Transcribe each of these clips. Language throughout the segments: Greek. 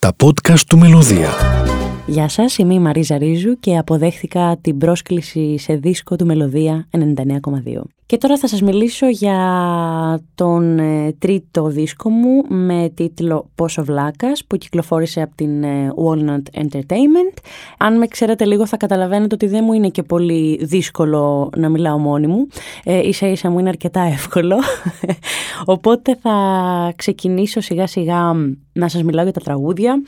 Τα podcast του Μελωδία. Γεια σας, είμαι η Μαρίζα Ρίζου και αποδέχθηκα την πρόσκληση σε δίσκο του Μελωδία 99,2. Και τώρα θα σας μιλήσω για τον ε, τρίτο δίσκο μου με τίτλο «Πόσο βλάκας» που κυκλοφόρησε από την ε, Walnut Entertainment. Αν με ξέρετε λίγο θα καταλαβαίνετε ότι δεν μου είναι και πολύ δύσκολο να μιλάω μόνη μου. Ε, ίσα ίσα μου είναι αρκετά εύκολο. Οπότε θα ξεκινήσω σιγά σιγά να σας μιλάω για τα τραγούδια.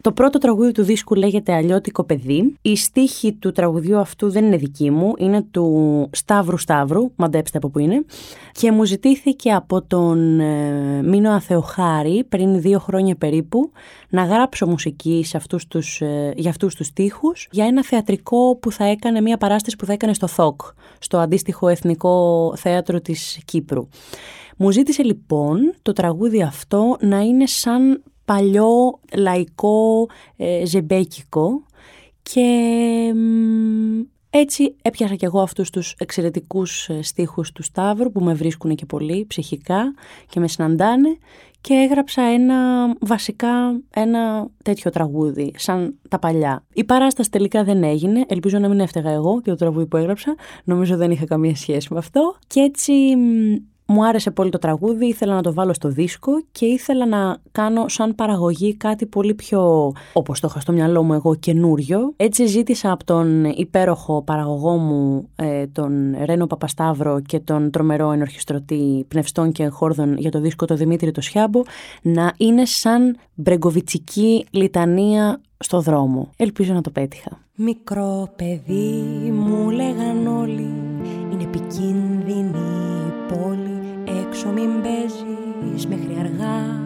Το πρώτο τραγούδι του δίσκου λέγεται «Αλλιώτικο παιδί». Η στίχη του τραγουδιού αυτού δεν είναι δική μου, είναι του Σταύρου Σταύρου, πιστέψτε από πού είναι. Και μου ζητήθηκε από τον ε, Μίνο Αθεοχάρη πριν δύο χρόνια περίπου να γράψω μουσική σε αυτούς τους, ε, για αυτούς τους στίχους για ένα θεατρικό που θα έκανε, μια παράσταση που θα έκανε στο ΘΟΚ, στο αντίστοιχο Εθνικό Θέατρο της Κύπρου. Μου ζήτησε λοιπόν το τραγούδι αυτό να είναι σαν παλιό λαϊκό ε, ζεμπέκικο και έτσι έπιασα κι εγώ αυτούς τους εξαιρετικούς ε, στίχους του Σταύρου που με βρίσκουν και πολύ ψυχικά και με συναντάνε και έγραψα ένα βασικά ένα τέτοιο τραγούδι σαν τα παλιά. Η παράσταση τελικά δεν έγινε, ελπίζω να μην έφταιγα εγώ και το τραγούδι που έγραψα, νομίζω δεν είχα καμία σχέση με αυτό και έτσι μου άρεσε πολύ το τραγούδι, ήθελα να το βάλω στο δίσκο και ήθελα να κάνω σαν παραγωγή κάτι πολύ πιο, όπως το είχα στο μυαλό μου εγώ, καινούριο. Έτσι ζήτησα από τον υπέροχο παραγωγό μου, ε, τον Ρένο Παπασταύρο και τον τρομερό ενορχιστρωτή πνευστών και χόρδων για το δίσκο το Δημήτρη το Σιάμπο, να είναι σαν μπρεγκοβιτσική λιτανία στο δρόμο. Ελπίζω να το πέτυχα. Μικρό παιδί μου λέγαν όλοι, είναι επικίνδυνη η πόλη έξω μην παίζεις μέχρι αργά.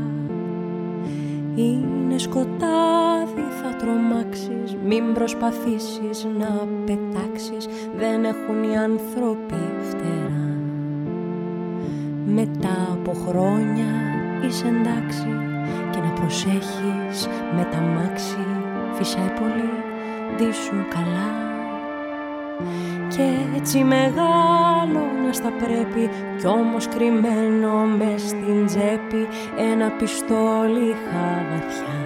Είναι σκοτάδι θα τρομάξεις Μην προσπαθήσεις να πετάξεις. Δεν έχουν οι άνθρωποι φτερά. Μετά από χρόνια είσαι εντάξει Και να προσέχεις με τα μάξι Φυσάει πολύ, ντύσου καλά και έτσι μεγάλο να στα πρέπει κι όμως κρυμμένο μες στην τσέπη ένα πιστόλι βαθιά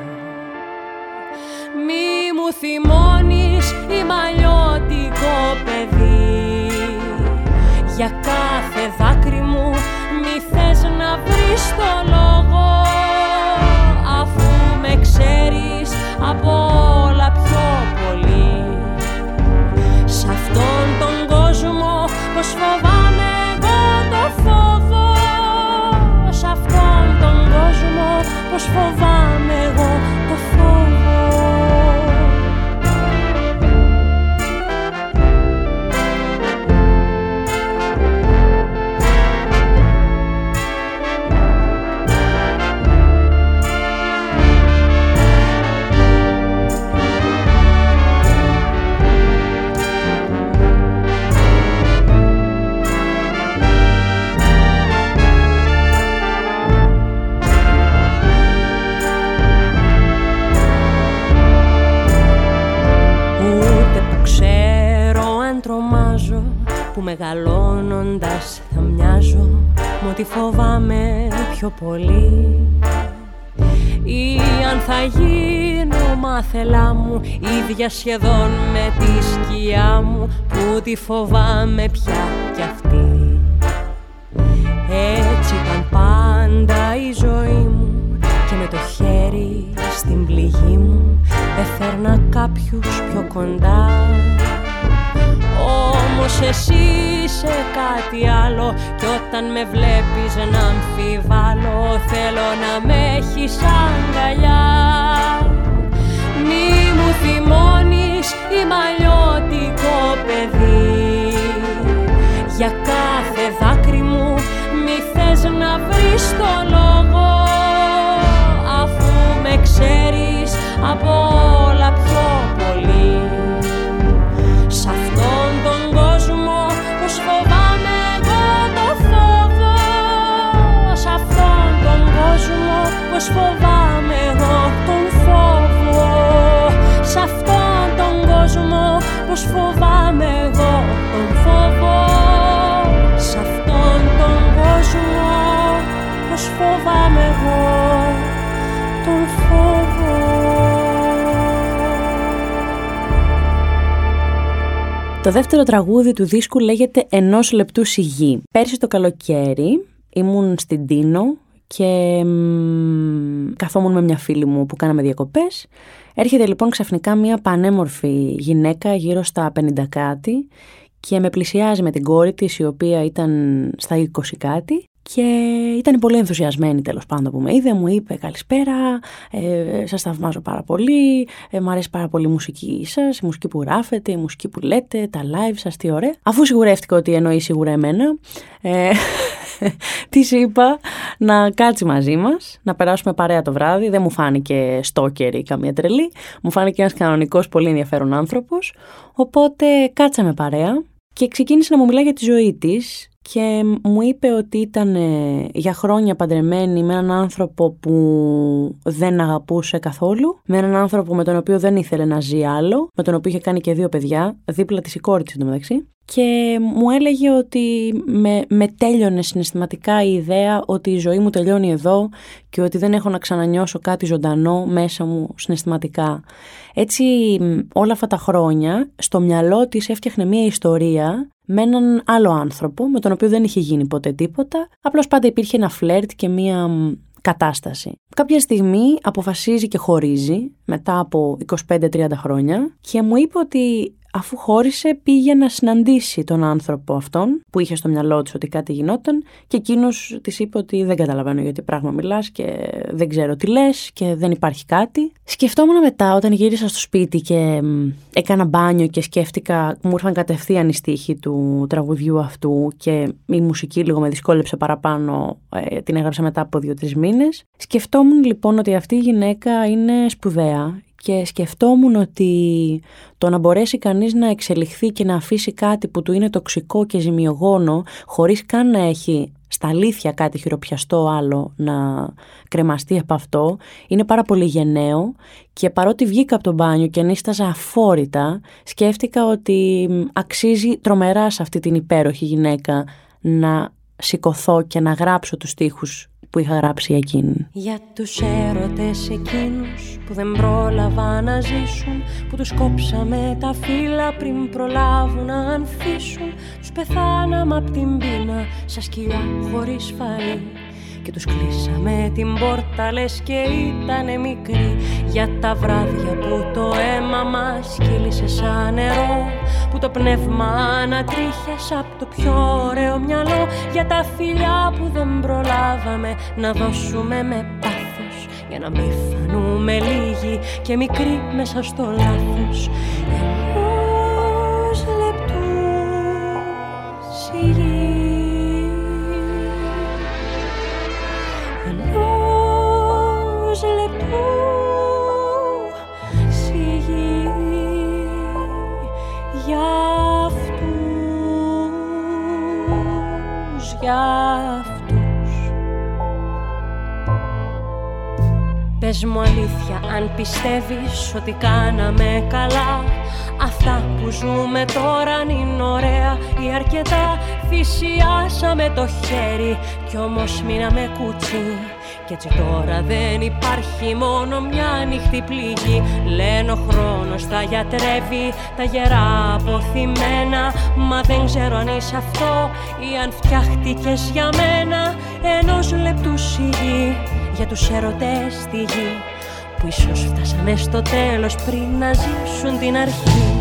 Μη μου θυμώνεις η μαλλιώτικο παιδί. Για κάθε δάκρυ μου μη θες να βρεις το πως γίνω μάθελά μου ίδια σχεδόν με τη σκιά μου που τη φοβάμαι πια κι αυτή. Έτσι ήταν πάντα η ζωή μου και με το χέρι στην πληγή μου έφερνα κάποιους πιο κοντά. Όμως εσύ είσαι κάτι άλλο Κι όταν με βλέπεις να αμφιβάλλω Θέλω να με έχεις αγκαλιά. Μη μου θυμώνεις η μαλλιώτικο παιδί. Για κάθε δάκρυ μου μη θες να βρεις το λόγο Αφού με ξέρεις από όλα πιο πολύ. Πως φοβάμαι πως αυτόν τον κόσμο πως φοβάμαι τον φόβο Το δεύτερο τραγούδι του δίσκου λέγεται «Ενός λεπτού σιγή». Πέρσι το καλοκαίρι ήμουν στην Τίνο και μ, καθόμουν με μια φίλη μου που κάναμε διακοπές Έρχεται λοιπόν ξαφνικά μια πανέμορφη γυναίκα γύρω στα 50 κάτι και με πλησιάζει με την κόρη της η οποία ήταν στα 20 κάτι και ήταν πολύ ενθουσιασμένη τέλος πάντων που με είδε, μου είπε καλησπέρα, ε, σας θαυμάζω πάρα πολύ, ε, μου αρέσει πάρα πολύ η μουσική σας, η μουσική που γράφετε, η μουσική που λέτε, τα live σας, τι ωραία. Αφού σιγουρεύτηκα ότι εννοεί σίγουρα εμένα, ε, της είπα να κάτσει μαζί μας, να περάσουμε παρέα το βράδυ, δεν μου φάνηκε στόκερ ή καμία τρελή, μου φάνηκε ένας κανονικός πολύ ενδιαφέρον άνθρωπος, οπότε κάτσαμε παρέα και ξεκίνησε να μου μιλάει για τη ζωή της και μου είπε ότι ήταν ε, για χρόνια παντρεμένη με έναν άνθρωπο που δεν αγαπούσε καθόλου, με έναν άνθρωπο με τον οποίο δεν ήθελε να ζει άλλο, με τον οποίο είχε κάνει και δύο παιδιά, δίπλα της η κόρη της εντωμεταξύ. Και μου έλεγε ότι με, με τέλειωνε συναισθηματικά η ιδέα ότι η ζωή μου τελειώνει εδώ και ότι δεν έχω να ξανανιώσω κάτι ζωντανό μέσα μου συναισθηματικά. Έτσι όλα αυτά τα χρόνια στο μυαλό της έφτιαχνε μια ιστορία με έναν άλλο άνθρωπο με τον οποίο δεν είχε γίνει ποτέ τίποτα, απλώς πάντα υπήρχε ένα φλερτ και μία κατάσταση. Κάποια στιγμή αποφασίζει και χωρίζει μετά από 25-30 χρόνια και μου είπε ότι αφού χώρισε πήγε να συναντήσει τον άνθρωπο αυτόν που είχε στο μυαλό της ότι κάτι γινόταν και εκείνος της είπε ότι δεν καταλαβαίνω γιατί πράγμα μιλάς και δεν ξέρω τι λες και δεν υπάρχει κάτι. Σκεφτόμουν μετά όταν γύρισα στο σπίτι και έκανα μπάνιο και σκέφτηκα, μου ήρθαν κατευθείαν οι στίχοι του τραγουδιού αυτού και η μουσική λίγο με δυσκόλεψε παραπάνω, ε, την έγραψα μετά από δύο-τρεις μήνες. Σκεφτόμουν λοιπόν ότι αυτή η γυναίκα είναι σπουδαία και σκεφτόμουν ότι το να μπορέσει κανείς να εξελιχθεί και να αφήσει κάτι που του είναι τοξικό και ζημιογόνο χωρίς καν να έχει στα αλήθεια κάτι χειροπιαστό άλλο να κρεμαστεί από αυτό είναι πάρα πολύ γενναίο. Και παρότι βγήκα από το μπάνιο και νίσταζα αφόρητα σκέφτηκα ότι αξίζει τρομερά σε αυτή την υπέροχη γυναίκα να σηκωθώ και να γράψω τους στίχους που είχα γράψει εκείνη. Για τους έρωτες εκείνους που δεν πρόλαβα να ζήσουν Που τους κόψαμε τα φύλλα πριν προλάβουν να ανθίσουν Τους πεθάναμε απ' την πείνα σαν σκυλιά χωρίς φαΐ και τους κλείσαμε την πόρτα λες και ήτανε μικρή. Για τα βράδια που το αίμα μας κύλησε σαν νερό που το πνεύμα ανατρίχιασε από το πιο ωραίο μυαλό. Για τα φιλιά που δεν προλάβαμε να δώσουμε με πάθος για να μην φανούμε λίγοι και μικροί μέσα στο λάθος Πες μου αλήθεια αν πιστεύεις ότι κάναμε καλά Αυτά που ζούμε τώρα είναι ωραία ή αρκετά. Θυσιάσαμε το χέρι κι όμως μείναμε κούτσι. Κι έτσι τώρα δεν υπάρχει μόνο μια ανοιχτή πληγή. Λένε ο χρόνος τα γιατρεύει τα γερά αποθυμένα. Μα δεν ξέρω αν είσαι αυτό ή αν φτιάχτηκες για μένα Ενός λεπτού σιγή για τους έρωτες στη γη Που ίσως φτάσανε στο τέλος πριν να ζήσουν την αρχή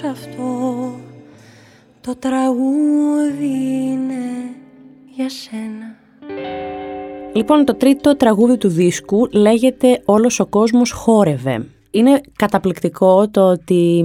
πως αυτό το τραγούδι είναι για σένα. Λοιπόν, το τρίτο τραγούδι του δίσκου λέγεται «Όλος ο κόσμος χόρευε». Είναι καταπληκτικό το ότι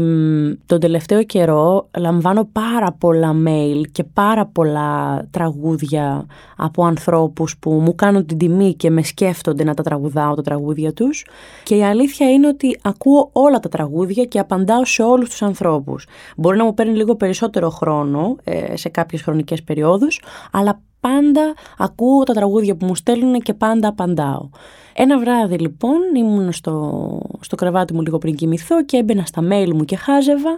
τον τελευταίο καιρό λαμβάνω πάρα πολλά mail και πάρα πολλά τραγούδια από ανθρώπους που μου κάνουν την τιμή και με σκέφτονται να τα τραγουδάω τα τραγούδια τους και η αλήθεια είναι ότι ακούω όλα τα τραγούδια και απαντάω σε όλους τους ανθρώπους. Μπορεί να μου παίρνει λίγο περισσότερο χρόνο ε, σε κάποιες χρονικές περιόδους αλλά πάντα ακούω τα τραγούδια που μου στέλνουν και πάντα απαντάω. Ένα βράδυ λοιπόν ήμουν στο, στο κρεβάτι μου λίγο πριν κοιμηθώ και έμπαινα στα mail μου και χάζευα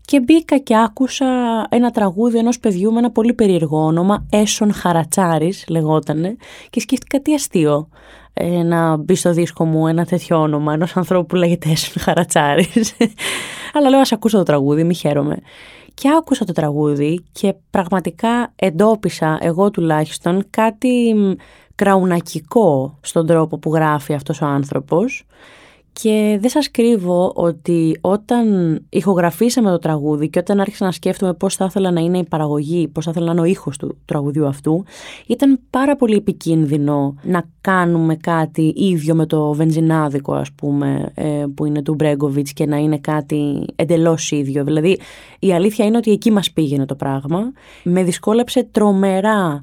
και μπήκα και άκουσα ένα τραγούδι ενός παιδιού με ένα πολύ περίεργο όνομα, Έσον Χαρατσάρης λεγότανε και σκέφτηκα τι αστείο ε, να μπει στο δίσκο μου ένα τέτοιο όνομα ενός ανθρώπου που λέγεται Έσον Χαρατσάρης. Αλλά λέω ας ακούσω το τραγούδι, μη χαίρομαι. Και άκουσα το τραγούδι και πραγματικά εντόπισα εγώ τουλάχιστον κάτι κραουνακικό στον τρόπο που γράφει αυτός ο άνθρωπος και δεν σας κρύβω ότι όταν ηχογραφήσαμε το τραγούδι και όταν άρχισα να σκέφτομαι πώς θα ήθελα να είναι η παραγωγή, πώς θα ήθελα να είναι ο ήχος του τραγουδιού αυτού, ήταν πάρα πολύ επικίνδυνο να κάνουμε κάτι ίδιο με το βενζινάδικο ας πούμε ε, που είναι του Μπρέγκοβιτς και να είναι κάτι εντελώς ίδιο. Δηλαδή η αλήθεια είναι ότι εκεί μας πήγαινε το πράγμα. Με δυσκόλεψε τρομερά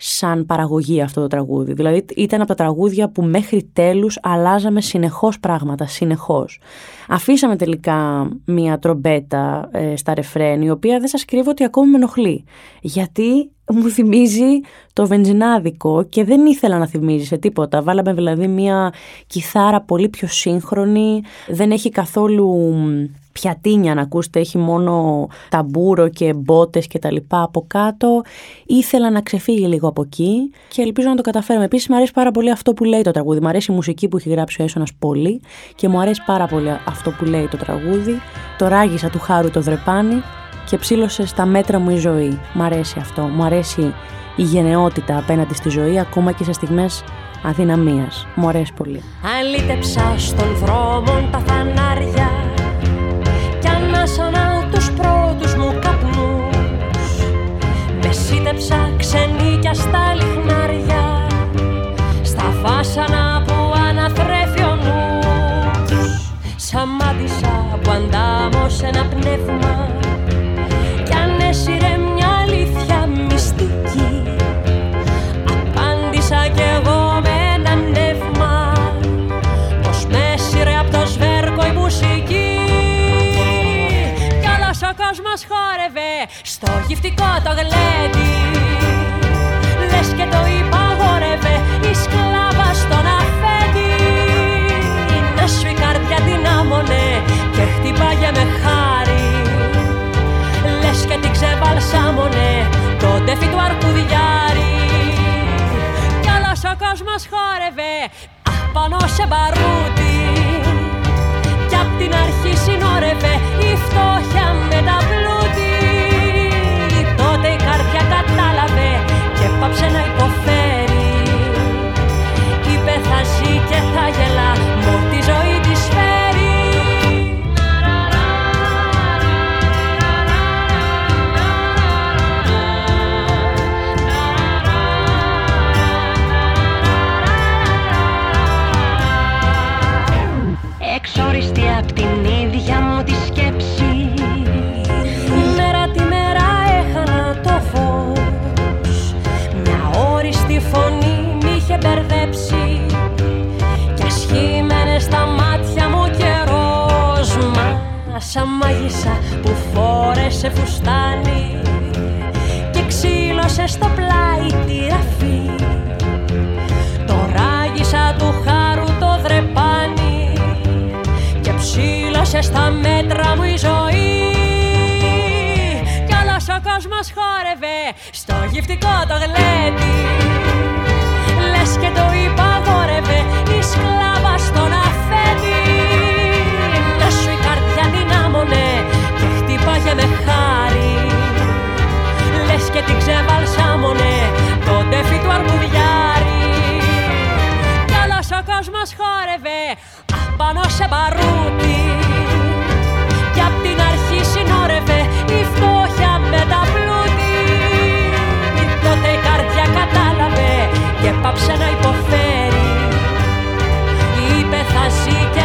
σαν παραγωγή αυτό το τραγούδι. Δηλαδή ήταν από τα τραγούδια που μέχρι τέλους αλλάζαμε συνεχώς πράγματα, συνεχώς. Αφήσαμε τελικά μία τρομπέτα ε, στα ρεφρέν, η οποία δεν σας κρύβω ότι ακόμη με ενοχλεί. Γιατί μου θυμίζει το βενζινάδικο και δεν ήθελα να θυμίζει σε τίποτα. Βάλαμε δηλαδή μία κιθάρα πολύ πιο σύγχρονη, δεν έχει καθόλου πιατίνια να ακούσετε, έχει μόνο ταμπούρο και μπότες και τα λοιπά από κάτω. Ήθελα να ξεφύγει λίγο από εκεί και ελπίζω να το καταφέρουμε. Επίσης μου αρέσει πάρα πολύ αυτό που λέει το τραγούδι. Μου αρέσει η μουσική που έχει γράψει ο Έσονας πολύ και μου αρέσει πάρα πολύ αυτό που λέει το τραγούδι. Το ράγισα του χάρου το δρεπάνι και ψήλωσε στα μέτρα μου η ζωή. Μ' αρέσει αυτό. Μου αρέσει η γενναιότητα απέναντι στη ζωή ακόμα και σε στιγμές αδυναμίας. Μου αρέσει πολύ. Αλήτεψα στον δρόμο τα φανάρια κι ανάσανα τους πρώτους μου καπνούς Με σύντεψα ξενίκια στα λιχνάρια στα βάσανα νους Σαμάτησα που αντάμωσε ένα πνεύμα. Έσυρε μια αλήθεια μυστική Απάντησα κι εγώ με ένα νεύμα. Πως με έσυρε απ' το σβέρκο η μουσική. Κι όλος ο κόσμος χόρευε στο γυφτικό το γλέντι άλλος ο κόσμος χόρευε απάνω σε μπαρούτι. Κι απ' την αρχή συνόρευε η φτώχεια με τα πλούτη. Τότε η καρδιά κατάλαβε και πάψε να υποφέρει. Είπε θα ζει και θα γελά με τη ζωή σαν μάγισσα που φόρεσε φουστάνι Και ξύλωσε στο πλάι τη ραφή. Το ράγισα του χάρου το δρεπάνι Ψήλωσε στα μέτρα μου η ζωή. Κι όλος ο κόσμος χόρευε στο γυφτικό το γλέντι Λες και το υπαγόρευε η σκλάβα και την ξεβαλσάμωνε το τέφι του αρκουδιάρι Κι όλος ο κόσμος χόρευε σε μπαρούτι. Κι απ' την αρχή συνόρευε η φτώχεια με τα πλούτη. Τότε η καρδιά κατάλαβε και πάψε να υποφέρει. Είπε θα ζει και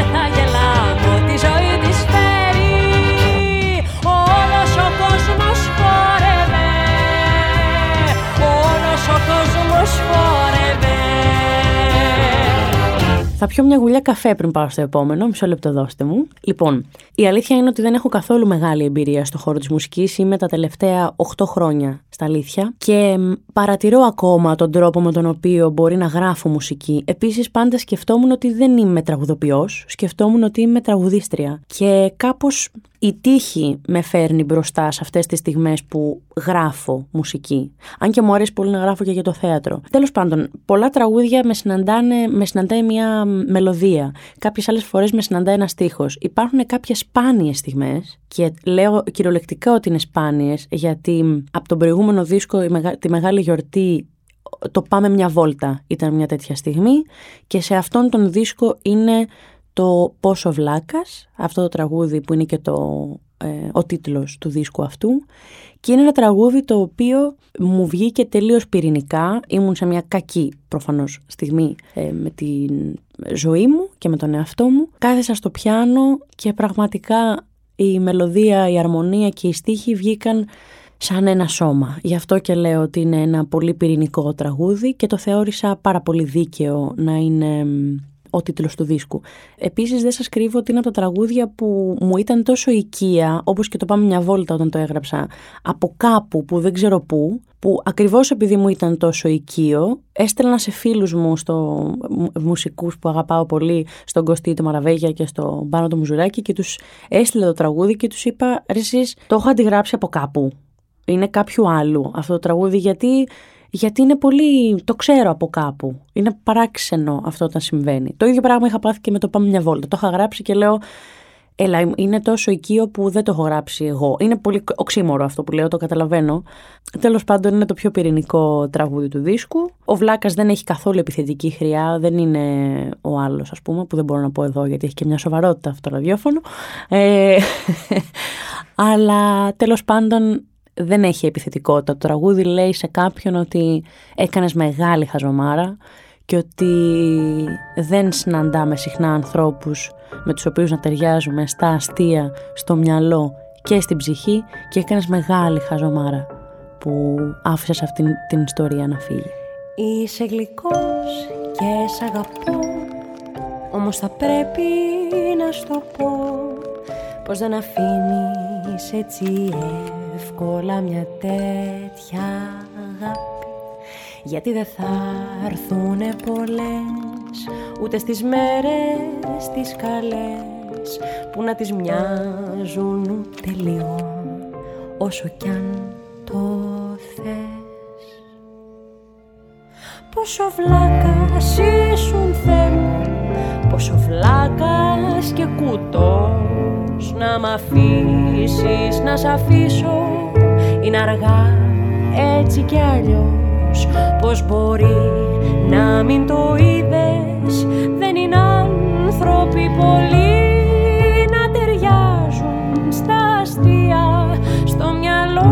θα πιω μια γουλιά καφέ πριν πάω στο επόμενο. Μισό λεπτό δώστε μου. Λοιπόν, η αλήθεια είναι ότι δεν έχω καθόλου μεγάλη εμπειρία στο χώρο της μουσικής. Είμαι τα τελευταία 8 χρόνια στα αλήθεια και παρατηρώ ακόμα τον τρόπο με τον οποίο μπορεί να γράφω μουσική. Επίσης, πάντα σκεφτόμουν ότι δεν είμαι τραγουδοποιός. Σκεφτόμουν ότι είμαι τραγουδίστρια. Και κάπως η τύχη με φέρνει μπροστά σε αυτές τις στιγμές που γράφω μουσική. Αν και μου αρέσει πολύ να γράφω και για το θέατρο. Τέλος πάντων, πολλά τραγούδια με, συναντάνε, με συναντάει μια μελωδία. Κάποιες άλλες φορές με συναντάει ένας στίχος. Υπάρχουν κάποιες σπάνιες στιγμές και λέω κυριολεκτικά ότι είναι σπάνιες γιατί από τον προηγούμενο δίσκο τη Μεγάλη Γιορτή το Πάμε μια βόλτα ήταν μια τέτοια στιγμή και σε αυτόν τον δίσκο είναι το «Πόσο βλάκας», αυτό το τραγούδι που είναι και το, ε, ο τίτλος του δίσκου αυτού και είναι ένα τραγούδι το οποίο μου βγήκε τελείως πυρηνικά, ήμουν σε μια κακή προφανώς στιγμή ε, με τη ζωή μου και με τον εαυτό μου. Κάθεσα στο πιάνο και πραγματικά η μελωδία, η αρμονία και οι στίχοι βγήκαν σαν ένα σώμα. Γι' αυτό και λέω ότι είναι ένα πολύ πυρηνικό τραγούδι και το θεώρησα πάρα πολύ δίκαιο να είναι ο τίτλος του δίσκου. Επίσης, δεν σας κρύβω ότι είναι από τα τραγούδια που μου ήταν τόσο οικία, όπως και το Πάμε μια βόλτα όταν το έγραψα, από κάπου που δεν ξέρω πού, που ακριβώς επειδή μου ήταν τόσο οικείο, έστελνα σε φίλους μου, στο μουσικούς που αγαπάω πολύ, στον Κωστή το Μαραβέγια και στον Πάνο το Μουζουράκι και τους έστειλε το τραγούδι και τους είπα, ρε εσείς, το έχω αντιγράψει από κάπου. Είναι κάποιου άλλου αυτό το τραγούδι γιατί γιατί είναι πολύ. το ξέρω από κάπου. Είναι παράξενο αυτό όταν συμβαίνει. Το ίδιο πράγμα είχα πάθει και με το Πάμε μια βόλτα. Το είχα γράψει και λέω. Έλα, είναι τόσο οικείο που δεν το έχω γράψει εγώ. Είναι πολύ οξύμορο αυτό που λέω, το καταλαβαίνω. Τέλος πάντων, είναι το πιο πυρηνικό τραγούδι του δίσκου. Ο Βλάκας δεν έχει καθόλου επιθετική χρειά, δεν είναι ο άλλος, ας πούμε, που δεν μπορώ να πω εδώ γιατί έχει και μια σοβαρότητα αυτό το ραδιόφωνο. Ε, αλλά τέλος πάντων, δεν έχει επιθετικότητα. Το τραγούδι λέει σε κάποιον ότι έκανες μεγάλη χαζομάρα και ότι δεν συναντάμε συχνά ανθρώπους με τους οποίους να ταιριάζουμε στα αστεία, στο μυαλό και στην ψυχή και έκανες μεγάλη χαζομάρα που άφησες αυτήν την ιστορία να φύγει. Είσαι γλυκός και σ' αγαπώ Όμως θα πρέπει να στο πω Πως δεν αφήνεις έτσι εύκολα μια τέτοια αγάπη. Γιατί δεν θα έρθουνε πολλές ούτε στις μέρες τις καλές που να τις μοιάζουν ούτε λίγο όσο κι αν το θες. Πόσο βλάκας ήσουν Θεέ πόσο βλάκας και κουτός να μ' αφήσεις να σ' αφήσω. Είναι αργά έτσι κι αλλιώς πως μπορεί να μην το είδες. Δεν είναι άνθρωποι πολλοί να ταιριάζουν στα αστεία. Στο μυαλό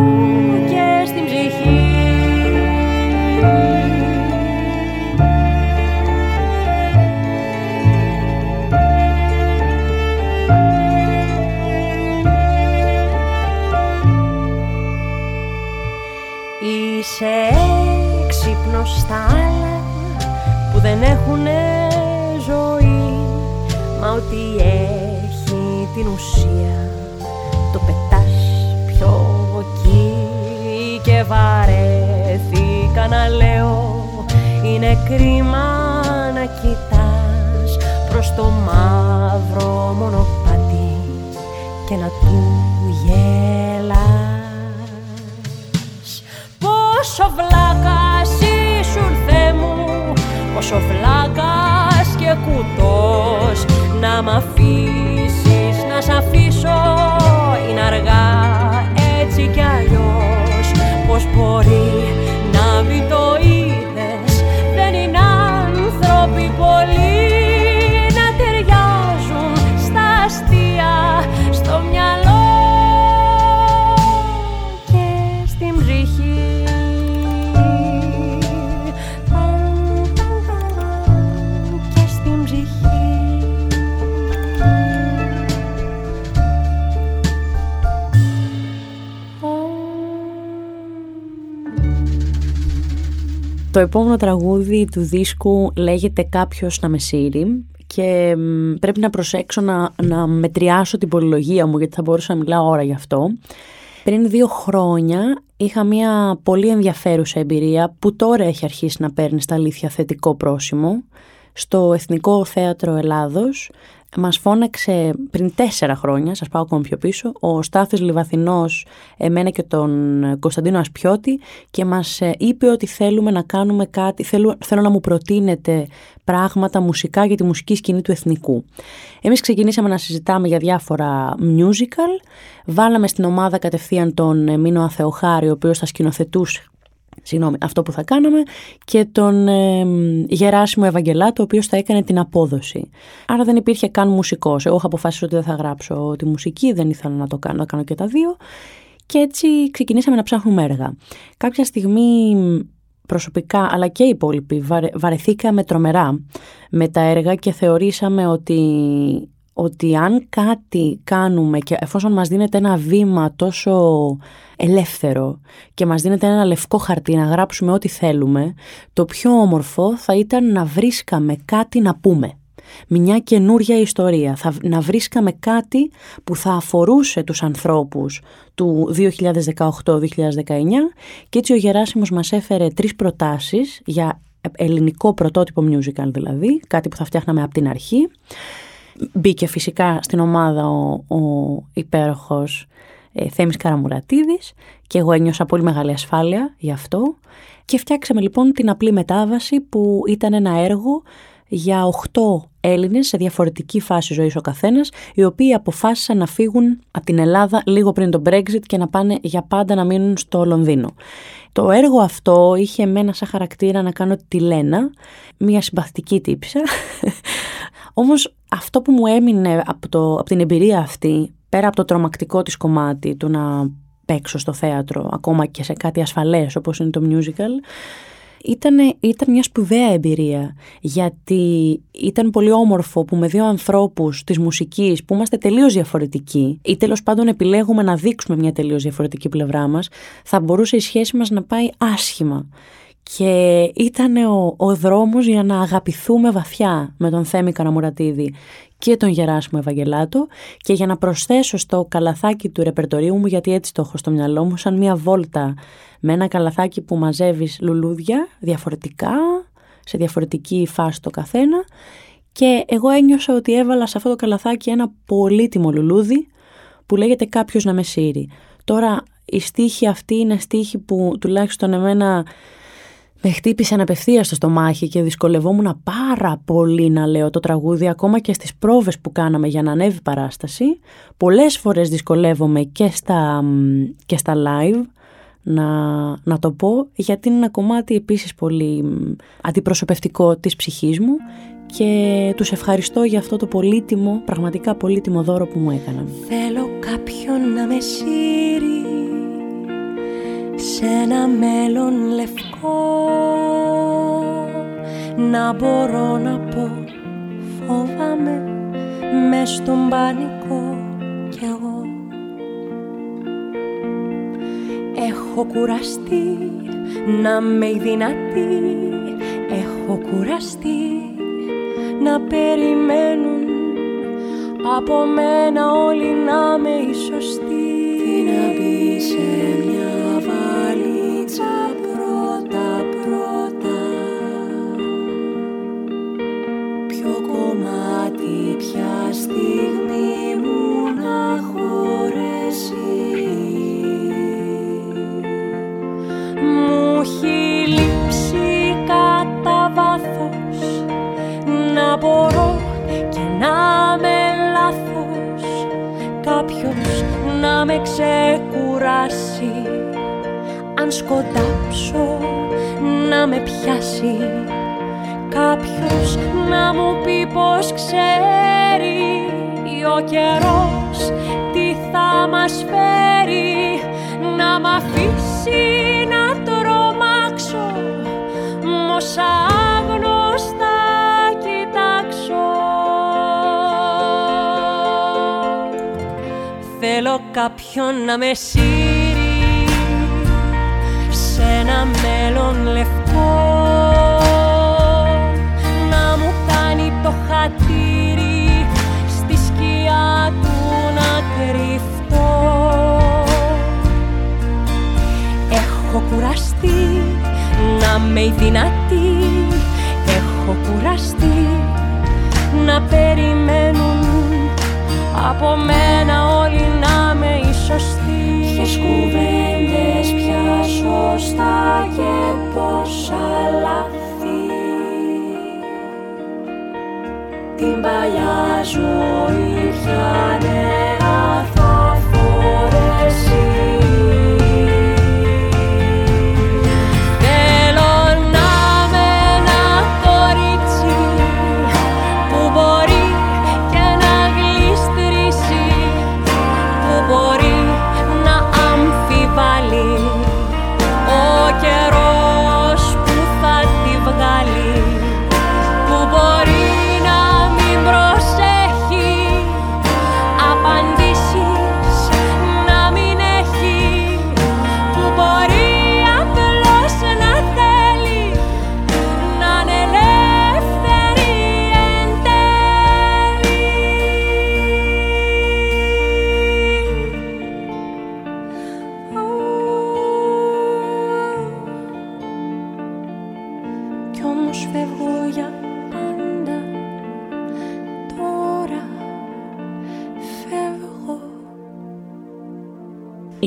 δεν έχουν ζωή. Μα ότι έχει την ουσία το πετάς πιο εκεί. Και βαρέθηκα να λέω είναι κρίμα να κοιτάς προς το μαύρο μονοπάτι και να του γελάς Πόσο βλάκας ήσουν Θεέ μου Πόσο βλάκας και κουτός Να μ' αφήσεις να σ' αφήσω. Είναι αργά έτσι κι αλλιώς Πως μπορεί να μην το είδες επόμενο τραγούδι του δίσκου λέγεται «Κάποιος να με σύρει» και πρέπει να προσέξω να, να μετριάσω την πολυλογία μου γιατί θα μπορούσα να μιλάω ώρα γι' αυτό. Πριν δύο χρόνια είχα μια πολύ ενδιαφέρουσα εμπειρία που τώρα έχει αρχίσει να παίρνει στα αλήθεια θετικό πρόσημο στο Εθνικό Θέατρο Ελλάδος μας φώναξε πριν τέσσερα χρόνια, σας πάω ακόμα πιο πίσω, ο Στάθης Λιβαθινός, εμένα και τον Κωνσταντίνο Ασπιώτη και μας ε, είπε ότι θέλουμε να κάνουμε κάτι, θέλω, θέλω να μου προτείνετε πράγματα μουσικά για τη μουσική σκηνή του εθνικού. Εμείς ξεκινήσαμε να συζητάμε για διάφορα musical, βάλαμε στην ομάδα κατευθείαν τον ε, Μίνο Αθεοχάρη, ο οποίος θα σκηνοθετούσε συγγνώμη, αυτό που θα κάναμε και τον ε, Γεράσιμο Ευαγγελάτο, ο οποίος θα έκανε την απόδοση. Άρα δεν υπήρχε καν μουσικός. Εγώ είχα αποφασίσει ότι δεν θα γράψω τη μουσική, δεν ήθελα να το κάνω, να κάνω και τα δύο. Και έτσι ξεκινήσαμε να ψάχνουμε έργα. Κάποια στιγμή προσωπικά αλλά και οι υπόλοιποι βαρε, βαρεθήκαμε τρομερά με τα έργα και θεωρήσαμε ότι ότι αν κάτι κάνουμε και εφόσον μας δίνεται ένα βήμα τόσο ελεύθερο και μας δίνεται ένα λευκό χαρτί να γράψουμε ό,τι θέλουμε, το πιο όμορφο θα ήταν να βρίσκαμε κάτι να πούμε. Μια καινούρια ιστορία, θα, να βρίσκαμε κάτι που θα αφορούσε τους ανθρώπους του 2018-2019 και έτσι ο Γεράσιμος μας έφερε τρεις προτάσεις για ελληνικό πρωτότυπο musical δηλαδή, κάτι που θα φτιάχναμε από την αρχή. Μπήκε φυσικά στην ομάδα ο, ο υπέροχος ε, Θέμης Καραμουρατίδης και εγώ ένιωσα πολύ μεγάλη ασφάλεια γι' αυτό. Και φτιάξαμε λοιπόν την απλή μετάβαση που ήταν ένα έργο για 8 Έλληνες σε διαφορετική φάση ζωής ο καθένας, οι οποίοι αποφάσισαν να φύγουν από την Ελλάδα λίγο πριν τον Brexit και να πάνε για πάντα να μείνουν στο Λονδίνο. Το έργο αυτό είχε εμένα σαν χαρακτήρα να κάνω τη Λένα, μια συμπαθητική τύψα. Όμως αυτό που μου έμεινε από, το, από την εμπειρία αυτή, πέρα από το τρομακτικό της κομμάτι του να παίξω στο θέατρο, ακόμα και σε κάτι ασφαλές όπως είναι το musical, ήταν, ήταν μια σπουδαία εμπειρία γιατί ήταν πολύ όμορφο που με δύο ανθρώπους της μουσικής που είμαστε τελείως διαφορετικοί ή τέλος πάντων επιλέγουμε να δείξουμε μια τελείως διαφορετική πλευρά μας θα μπορούσε η σχέση μας να πάει άσχημα. Και ήταν ο, ο δρόμος για να αγαπηθούμε βαθιά με τον Θέμη Καραμουρατίδη και τον Γεράσιμο Ευαγγελάτο και για να προσθέσω στο καλαθάκι του ρεπερτορίου μου γιατί έτσι το έχω στο μυαλό μου σαν μια βόλτα με ένα καλαθάκι που μαζεύεις λουλούδια διαφορετικά σε διαφορετική φάση το καθένα και εγώ ένιωσα ότι έβαλα σε αυτό το καλαθάκι ένα πολύτιμο λουλούδι που λέγεται κάποιος να με σύρει. Τώρα η στίχη αυτή είναι στίχη που τουλάχιστον εμένα με χτύπησε απευθεία στο στομάχι και δυσκολευόμουν πάρα πολύ να λέω το τραγούδι ακόμα και στις πρόβες που κάναμε για να ανέβει παράσταση. Πολλές φορές δυσκολεύομαι και στα, και στα live να, να το πω γιατί είναι ένα κομμάτι επίσης πολύ αντιπροσωπευτικό της ψυχής μου και τους ευχαριστώ για αυτό το πολύτιμο, πραγματικά πολύτιμο δώρο που μου έκαναν. Θέλω κάποιον να με σύρει σε ένα μέλλον λευκό. Να μπορώ να πω φόβαμαι μες στον πανικό κι εγώ. Έχω κουραστεί να με δυνατή. Έχω κουραστεί να περιμένουν από μένα όλοι να με οι σωστοί να μπει σε μια στιγμή αν σκοτάψω να με πιάσει κάποιος να μου πει πως ξέρει ο καιρός τι θα μας φέρει. Να μ' αφήσει να τρομάξω μόσα άγνωστα κοιτάξω. Θέλω κάποιον να με σύρει σε ένα μέλλον λευκό. Να μου κάνει το χατήρι στη σκιά του να κρυφτώ. Έχω κουραστεί να με η δυνατή. Έχω κουραστεί να περιμένουν από μένα όλοι να με οι σωστοί Ποιες πια; Σωστά και πόσα λάθη. Την παλιά ζωή πια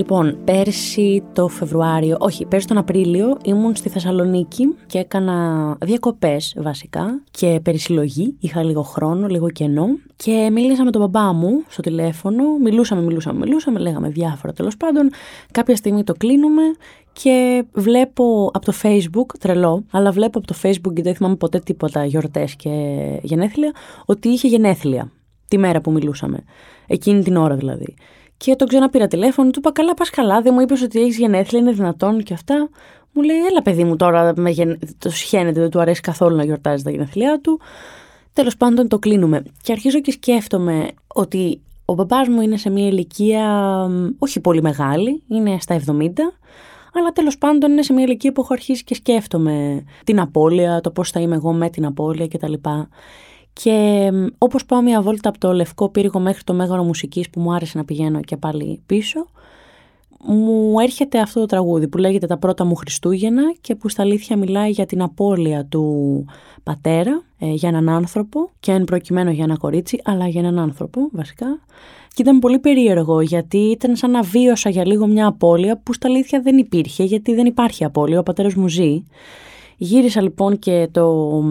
Λοιπόν, πέρσι το Φεβρουάριο, όχι, πέρσι τον Απρίλιο ήμουν στη Θεσσαλονίκη και έκανα διακοπές βασικά και περισυλλογή. Είχα λίγο χρόνο, λίγο κενό και μίλησα με τον μπαμπά μου στο τηλέφωνο. Μιλούσαμε, μιλούσαμε, μιλούσαμε, λέγαμε διάφορα τέλος πάντων. Κάποια στιγμή το κλείνουμε και βλέπω από το facebook, τρελό, αλλά βλέπω από το facebook και δεν θυμάμαι ποτέ τίποτα γιορτές και γενέθλια, ότι είχε γενέθλια τη μέρα που μιλούσαμε. Εκείνη την ώρα δηλαδή. Και τον ξαναπήρα τηλέφωνο, του είπα: Καλά, πας καλά. Δεν μου είπες ότι έχεις γενέθλια, είναι δυνατόν και αυτά. Μου λέει: Έλα, παιδί μου, τώρα με γεν... το σχένεται, δεν του αρέσει καθόλου να γιορτάζει τα γενέθλιά του. Τέλος πάντων, το κλείνουμε. Και αρχίζω και σκέφτομαι ότι ο μπαμπάς μου είναι σε μια ηλικία όχι πολύ μεγάλη, είναι στα 70. Αλλά τέλος πάντων είναι σε μια ηλικία που έχω αρχίσει και σκέφτομαι την απώλεια, το πώς θα είμαι εγώ με την απώλεια κτλ. Και όπως πάω μια βόλτα από το Λευκό Πύργο μέχρι το Μέγαρο Μουσικής που μου άρεσε να πηγαίνω και πάλι πίσω, μου έρχεται αυτό το τραγούδι που λέγεται «Τα πρώτα μου Χριστούγεννα» και που στα αλήθεια μιλάει για την απώλεια του πατέρα, ε, για έναν άνθρωπο και εν προκειμένου για ένα κορίτσι, αλλά για έναν άνθρωπο βασικά. Και ήταν πολύ περίεργο γιατί ήταν σαν να βίωσα για λίγο μια απώλεια που στα αλήθεια δεν υπήρχε γιατί δεν υπάρχει απώλεια, ο πατέρας μου ζει. Γύρισα λοιπόν και το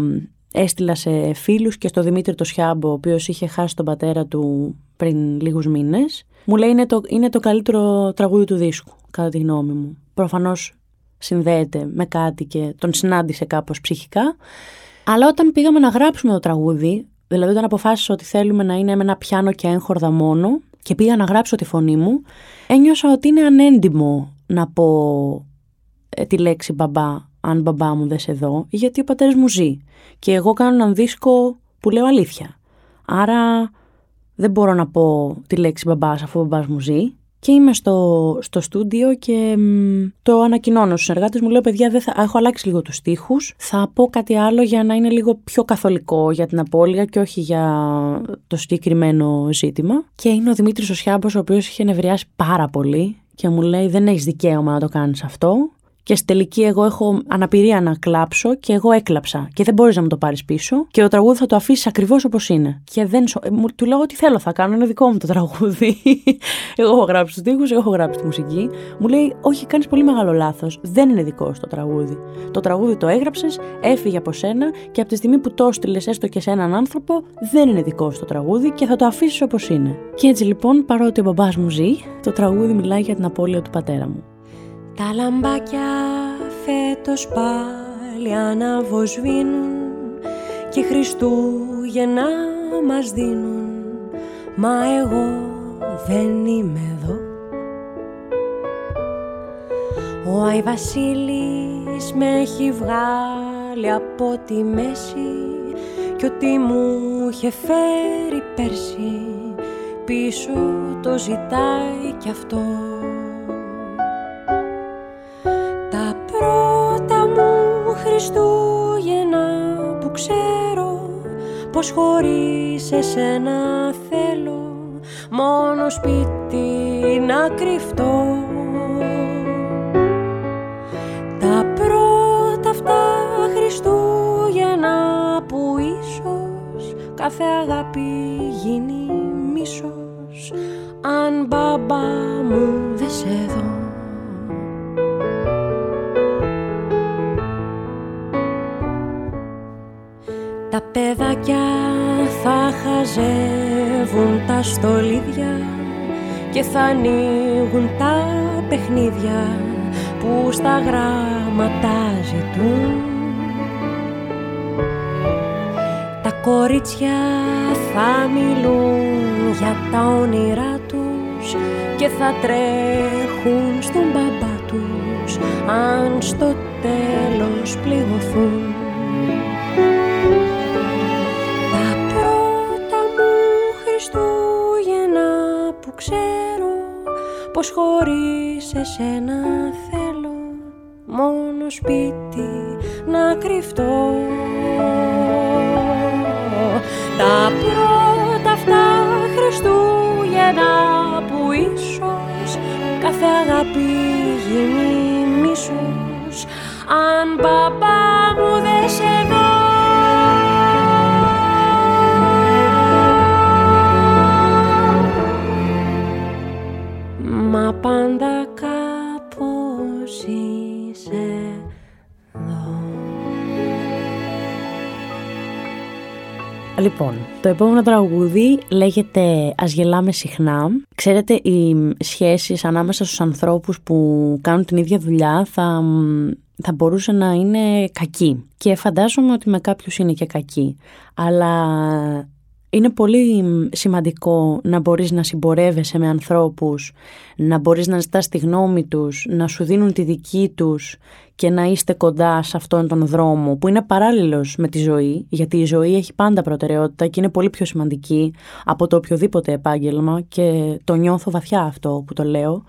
έστειλα σε φίλους και στο Δημήτρη το Σιάμπο, ο οποίος είχε χάσει τον πατέρα του πριν λίγους μήνες. Μου λέει είναι το, είναι το καλύτερο τραγούδι του δίσκου, κατά τη γνώμη μου. Προφανώς συνδέεται με κάτι και τον συνάντησε κάπως ψυχικά. Αλλά όταν πήγαμε να γράψουμε το τραγούδι, δηλαδή όταν αποφάσισα ότι θέλουμε να είναι με ένα πιάνο και έγχορδα μόνο και πήγα να γράψω τη φωνή μου, ένιωσα ότι είναι ανέντιμο να πω ε, τη λέξη μπαμπά αν μπαμπά μου δεν σε δω, γιατί ο πατέρας μου ζει. Και εγώ κάνω έναν δίσκο που λέω αλήθεια. Άρα δεν μπορώ να πω τη λέξη μπαμπάς αφού ο μπαμπάς μου ζει. Και είμαι στο, στο στούντιο και το ανακοινώνω στους εργάτες μου. Λέω παιδιά δεν θα, έχω αλλάξει λίγο τους στίχους. Θα πω κάτι άλλο για να είναι λίγο πιο καθολικό για την απώλεια και όχι για το συγκεκριμένο ζήτημα. Και είναι ο Δημήτρης ο Σιάμπος ο οποίος είχε νευριάσει πάρα πολύ και μου λέει δεν έχεις δικαίωμα να το κάνεις αυτό και στη τελική εγώ έχω αναπηρία να κλάψω και εγώ έκλαψα και δεν μπορείς να μου το πάρεις πίσω και το τραγούδι θα το αφήσεις ακριβώς όπως είναι. Και δεν ε, μου, του λέω ότι θέλω θα κάνω, είναι δικό μου το τραγούδι. εγώ έχω γράψει τους τοίχου, εγώ έχω γράψει τη μουσική. Μου λέει, Όχι, κάνεις πολύ μεγάλο λάθος. Δεν είναι δικό σου το τραγούδι. Το τραγούδι το έγραψες, έφυγε από σένα και από τη στιγμή που το έστειλες έστω και σε έναν άνθρωπο, δεν είναι δικό σου το τραγούδι και θα το αφήσεις όπως είναι. Και έτσι λοιπόν, παρότι ο μπαμπάς μου ζει, το τραγούδι μιλάει για την απώλεια του πατέρα μου. Τα λαμπάκια φέτος πάλι αναβοσβήνουν και Χριστούγεννα μας δίνουν. Μα εγώ δεν είμαι εδώ. Ο Άι Βασίλης με έχει βγάλει από τη μέση κι ό,τι μου είχε φέρει πέρσι πίσω το ζητάει κι αυτό Χριστούγεννα που ξέρω πως χωρίς εσένα θέλω μόνο σπίτι να κρυφτώ. Τα πρώτα αυτά Χριστούγεννα που ίσως κάθε αγάπη γίνει μίσος αν μπαμπά μου δεν σε δω παιδάκια θα χαζεύουν τα στολίδια και θα ανοίγουν τα παιχνίδια που στα γράμματα ζητούν. Τα κορίτσια θα μιλούν για τα όνειρά τους και θα τρέχουν στον μπαμπά τους αν στο τέλος πληγωθούν πως χωρίς εσένα θέλω μόνο σπίτι να κρυφτώ. Τα πρώτα αυτά Χριστούγεννα που ίσως κάθε αγάπη γίνει μίσος. Αν μπαμπά μου δεν σε δω Λοιπόν, το επόμενο τραγούδι λέγεται «Ας γελάμε συχνά». Ξέρετε, οι σχέσεις ανάμεσα στους ανθρώπους που κάνουν την ίδια δουλειά θα, θα μπορούσε να είναι κακή. Και φαντάζομαι ότι με κάποιους είναι και κακή. Αλλά είναι πολύ σημαντικό να μπορείς να συμπορεύεσαι με ανθρώπους, να μπορείς να ζητάς τη γνώμη τους, να σου δίνουν τη δική τους και να είστε κοντά σε αυτόν τον δρόμο που είναι παράλληλος με τη ζωή, γιατί η ζωή έχει πάντα προτεραιότητα και είναι πολύ πιο σημαντική από το οποιοδήποτε επάγγελμα και το νιώθω βαθιά αυτό που το λέω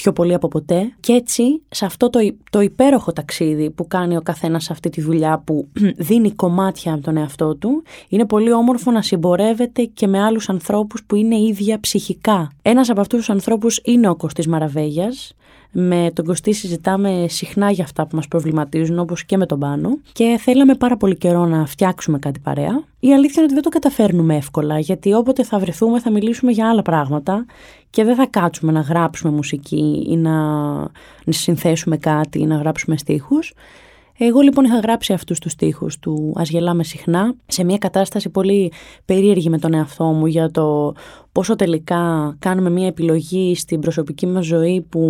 πιο πολύ από ποτέ. Και έτσι, σε αυτό το, το υπέροχο ταξίδι που κάνει ο καθένας σε αυτή τη δουλειά που δίνει κομμάτια από τον εαυτό του, είναι πολύ όμορφο να συμπορεύεται και με άλλους ανθρώπους που είναι ίδια ψυχικά. Ένας από αυτούς τους ανθρώπους είναι ο Κωστής Μαραβέγιας, με τον Κωστή συζητάμε συχνά για αυτά που μας προβληματίζουν όπως και με τον Πάνο και θέλαμε πάρα πολύ καιρό να φτιάξουμε κάτι παρέα. Η αλήθεια είναι ότι δεν το καταφέρνουμε εύκολα γιατί όποτε θα βρεθούμε θα μιλήσουμε για άλλα πράγματα και δεν θα κάτσουμε να γράψουμε μουσική ή να, να συνθέσουμε κάτι ή να γράψουμε στίχους. Εγώ λοιπόν είχα γράψει αυτούς τους στίχους του «Ας γελάμε συχνά» σε μια κατάσταση πολύ περίεργη με τον εαυτό μου για το πόσο τελικά κάνουμε μια επιλογή στην προσωπική μας ζωή που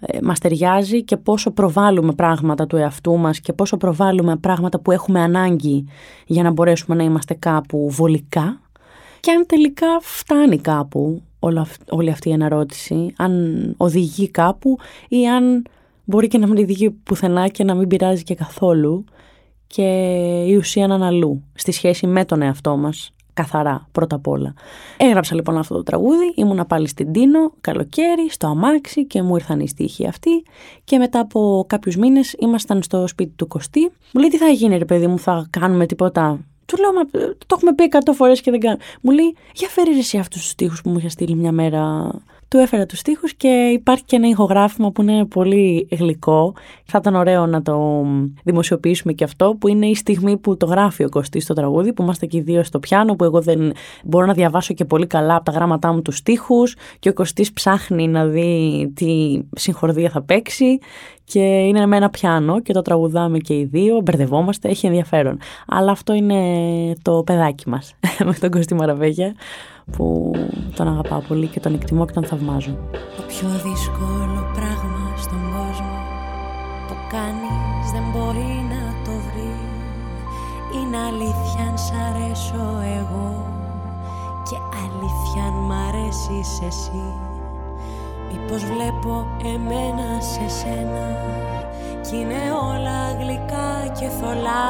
ε, μας ταιριάζει και πόσο προβάλλουμε πράγματα του εαυτού μας και πόσο προβάλλουμε πράγματα που έχουμε ανάγκη για να μπορέσουμε να είμαστε κάπου βολικά. Και αν τελικά φτάνει κάπου όλη αυτή η αναρώτηση, αν οδηγεί κάπου ή αν μπορεί και να μην οδηγεί πουθενά και να μην πειράζει και καθόλου και η ουσία να αλλού στη σχέση με τον εαυτό μας καθαρά πρώτα απ' όλα. Έγραψα λοιπόν αυτό το τραγούδι, ήμουνα πάλι στην Τίνο, καλοκαίρι, στο αμάξι και μου ήρθαν οι στίχοι αυτοί και μετά από κάποιους μήνες ήμασταν στο σπίτι του Κωστή. Μου λέει τι θα γίνει ρε παιδί μου, θα κάνουμε τίποτα; Του λέω, μα το έχουμε πει εκατό φορές και δεν κάνω. Μου λέει, για φέρει εσύ αυτούς τους στίχους που μου είχες στείλει μια μέρα του έφερα τους στίχους και υπάρχει και ένα ηχογράφημα που είναι πολύ γλυκό. Θα ήταν ωραίο να το δημοσιοποιήσουμε και αυτό, που είναι η στιγμή που το γράφει ο Κωστής στο τραγούδι, που είμαστε και οι δύο στο πιάνο, που εγώ δεν μπορώ να διαβάσω και πολύ καλά από τα γράμματά μου τους στίχους και ο Κωστής ψάχνει να δει τι συγχορδία θα παίξει και είναι με ένα πιάνο και το τραγουδάμε και οι δύο, μπερδευόμαστε, έχει ενδιαφέρον. Αλλά αυτό είναι το παιδάκι μας με τον Κωστή Μαραβέγια που τον αγαπάω πολύ και τον εκτιμώ και τον θαυμάζω. Το πιο δύσκολο πράγμα στον κόσμο που κανείς δεν μπορεί να το βρει είναι αλήθεια αν σ' αρέσω εγώ και αλήθεια αν μ' αρέσεις εσύ. Μήπως βλέπω εμένα σε σένα κι είναι όλα γλυκά και θολά.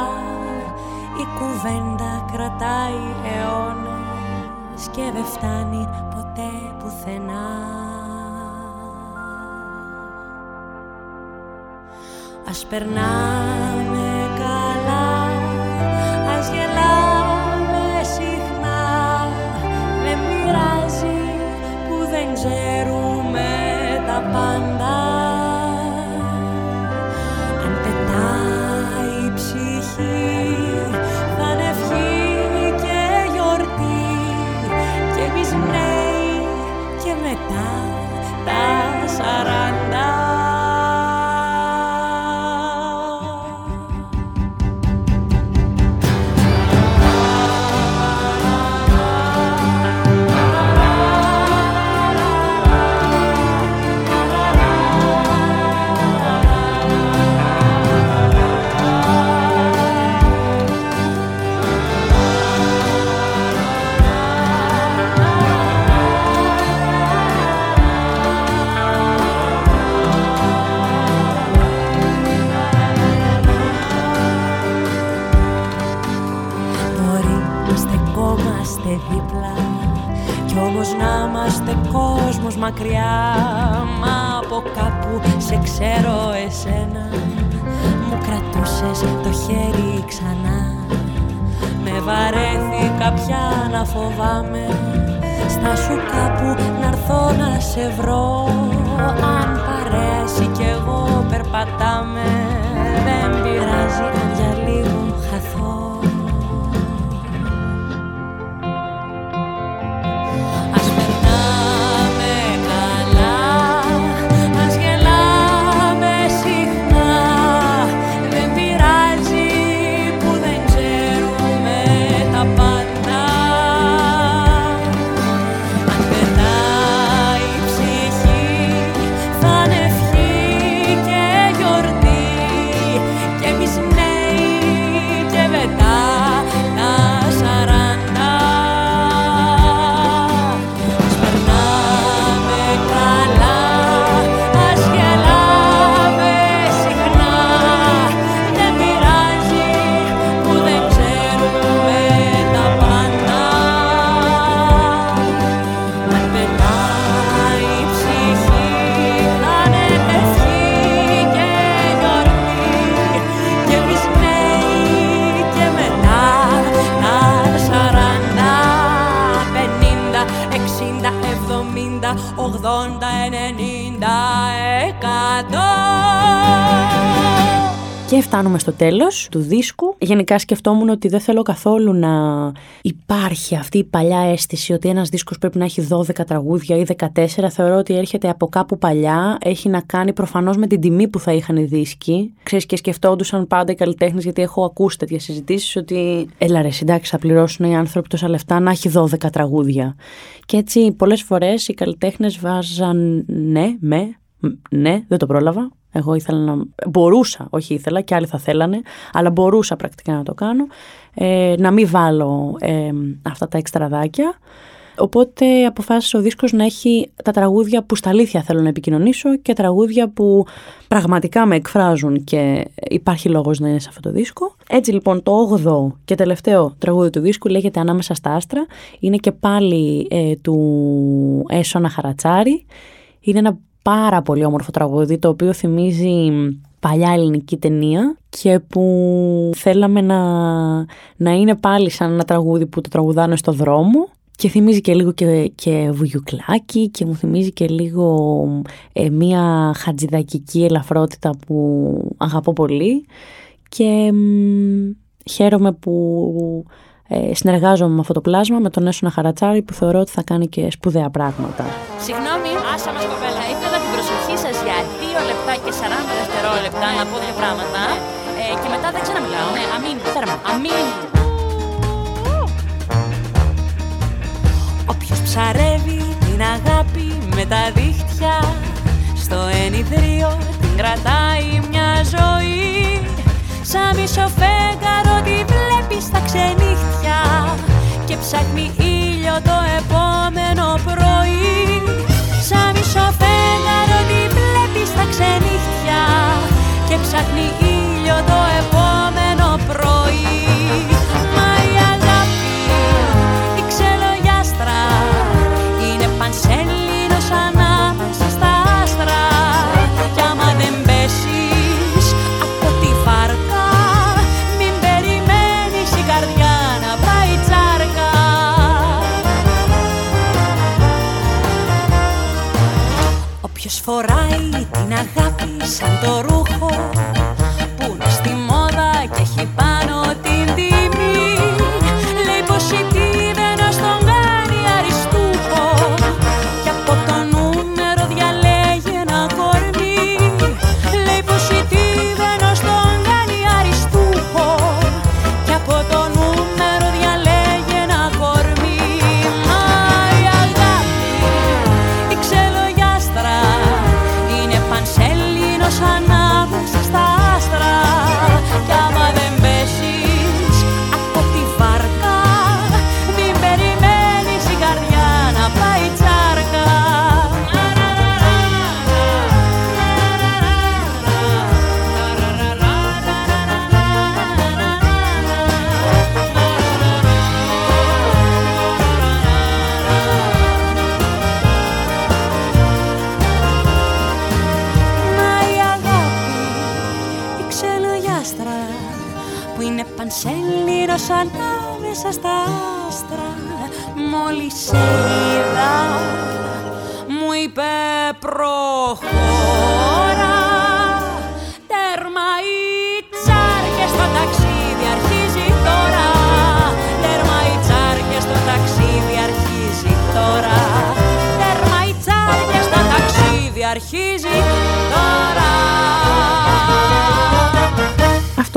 Η κουβέντα κρατάει αιώνα και δεν φτάνει ποτέ πουθενά. Ας περνάμε καλά, ας γελάμε συχνά Δεν πειράζει που δεν ξέρουμε τα πάντα να στο τέλος του δίσκου. Γενικά σκεφτόμουν ότι δεν θέλω καθόλου να υπάρχει αυτή η παλιά αίσθηση ότι ένας δίσκος πρέπει να έχει 12 τραγούδια ή 14. Θεωρώ ότι έρχεται από κάπου παλιά. Έχει να κάνει προφανώς με την τιμή που θα είχαν οι δίσκοι. Ξέρεις και σκεφτόντουσαν πάντα οι καλλιτέχνες, γιατί έχω ακούσει τέτοιες συζητήσεις ότι έλα ρε συντάξει θα πληρώσουν οι άνθρωποι τόσα λεφτά να έχει 12 τραγούδια. Και έτσι πολλές φορές οι καλλιτέχνες βάζαν ναι, με, ναι, δεν το πρόλαβα. Εγώ ήθελα να. Μπορούσα, όχι ήθελα, και άλλοι θα θέλανε, αλλά μπορούσα πρακτικά να το κάνω. Ε, να μην βάλω ε, αυτά τα εξτραδάκια. Οπότε αποφάσισα ο δίσκος να έχει τα τραγούδια που στα αλήθεια θέλω να επικοινωνήσω και τραγούδια που πραγματικά με εκφράζουν και υπάρχει λόγος να είναι σε αυτό το δίσκο. Έτσι λοιπόν το 8ο και τελευταίο τραγούδι του δίσκου λέγεται «Ανάμεσα στα άστρα». Είναι και πάλι ε, του Έσονα Χαρατσάρη. Είναι ένα πάρα πολύ όμορφο τραγούδι το οποίο θυμίζει παλιά ελληνική ταινία και που θέλαμε να, να είναι πάλι σαν ένα τραγούδι που το τραγουδάνε στο δρόμο και θυμίζει και λίγο και, και βουγιουκλάκι και μου θυμίζει και λίγο ε, μία χατζηδακική ελαφρότητα που αγαπώ πολύ και χαίρομαι που ε, συνεργάζομαι με αυτό το πλάσμα, με τον Έσονα Χαρατσάρη που θεωρώ ότι θα κάνει και σπουδαία πράγματα. Συγγνώμη, τέρμα, αμήν. Όποιος ψαρεύει την αγάπη με τα δίχτυα στο ενιδρίο την κρατάει μια ζωή Σαν μισό φέγγαρο τη βλέπεις στα ξενύχτια Και ψάχνει ήλιο το επόμενο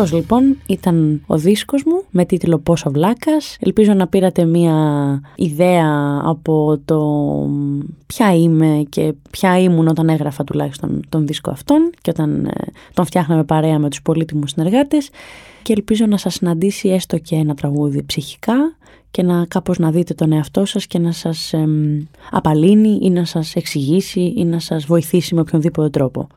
αυτός λοιπόν ήταν ο δίσκος μου με τίτλο «Πόσο βλάκας». Ελπίζω να πήρατε μία ιδέα από το ποια είμαι και ποια ήμουν όταν έγραφα τουλάχιστον τον δίσκο αυτόν και όταν ε, τον φτιάχναμε παρέα με τους πολύτιμους συνεργάτες και ελπίζω να σας συναντήσει έστω και ένα τραγούδι ψυχικά και να κάπως να δείτε τον εαυτό σας και να σας απαλύνει ή να σας εξηγήσει ή να σας βοηθήσει με οποιονδήποτε τρόπο.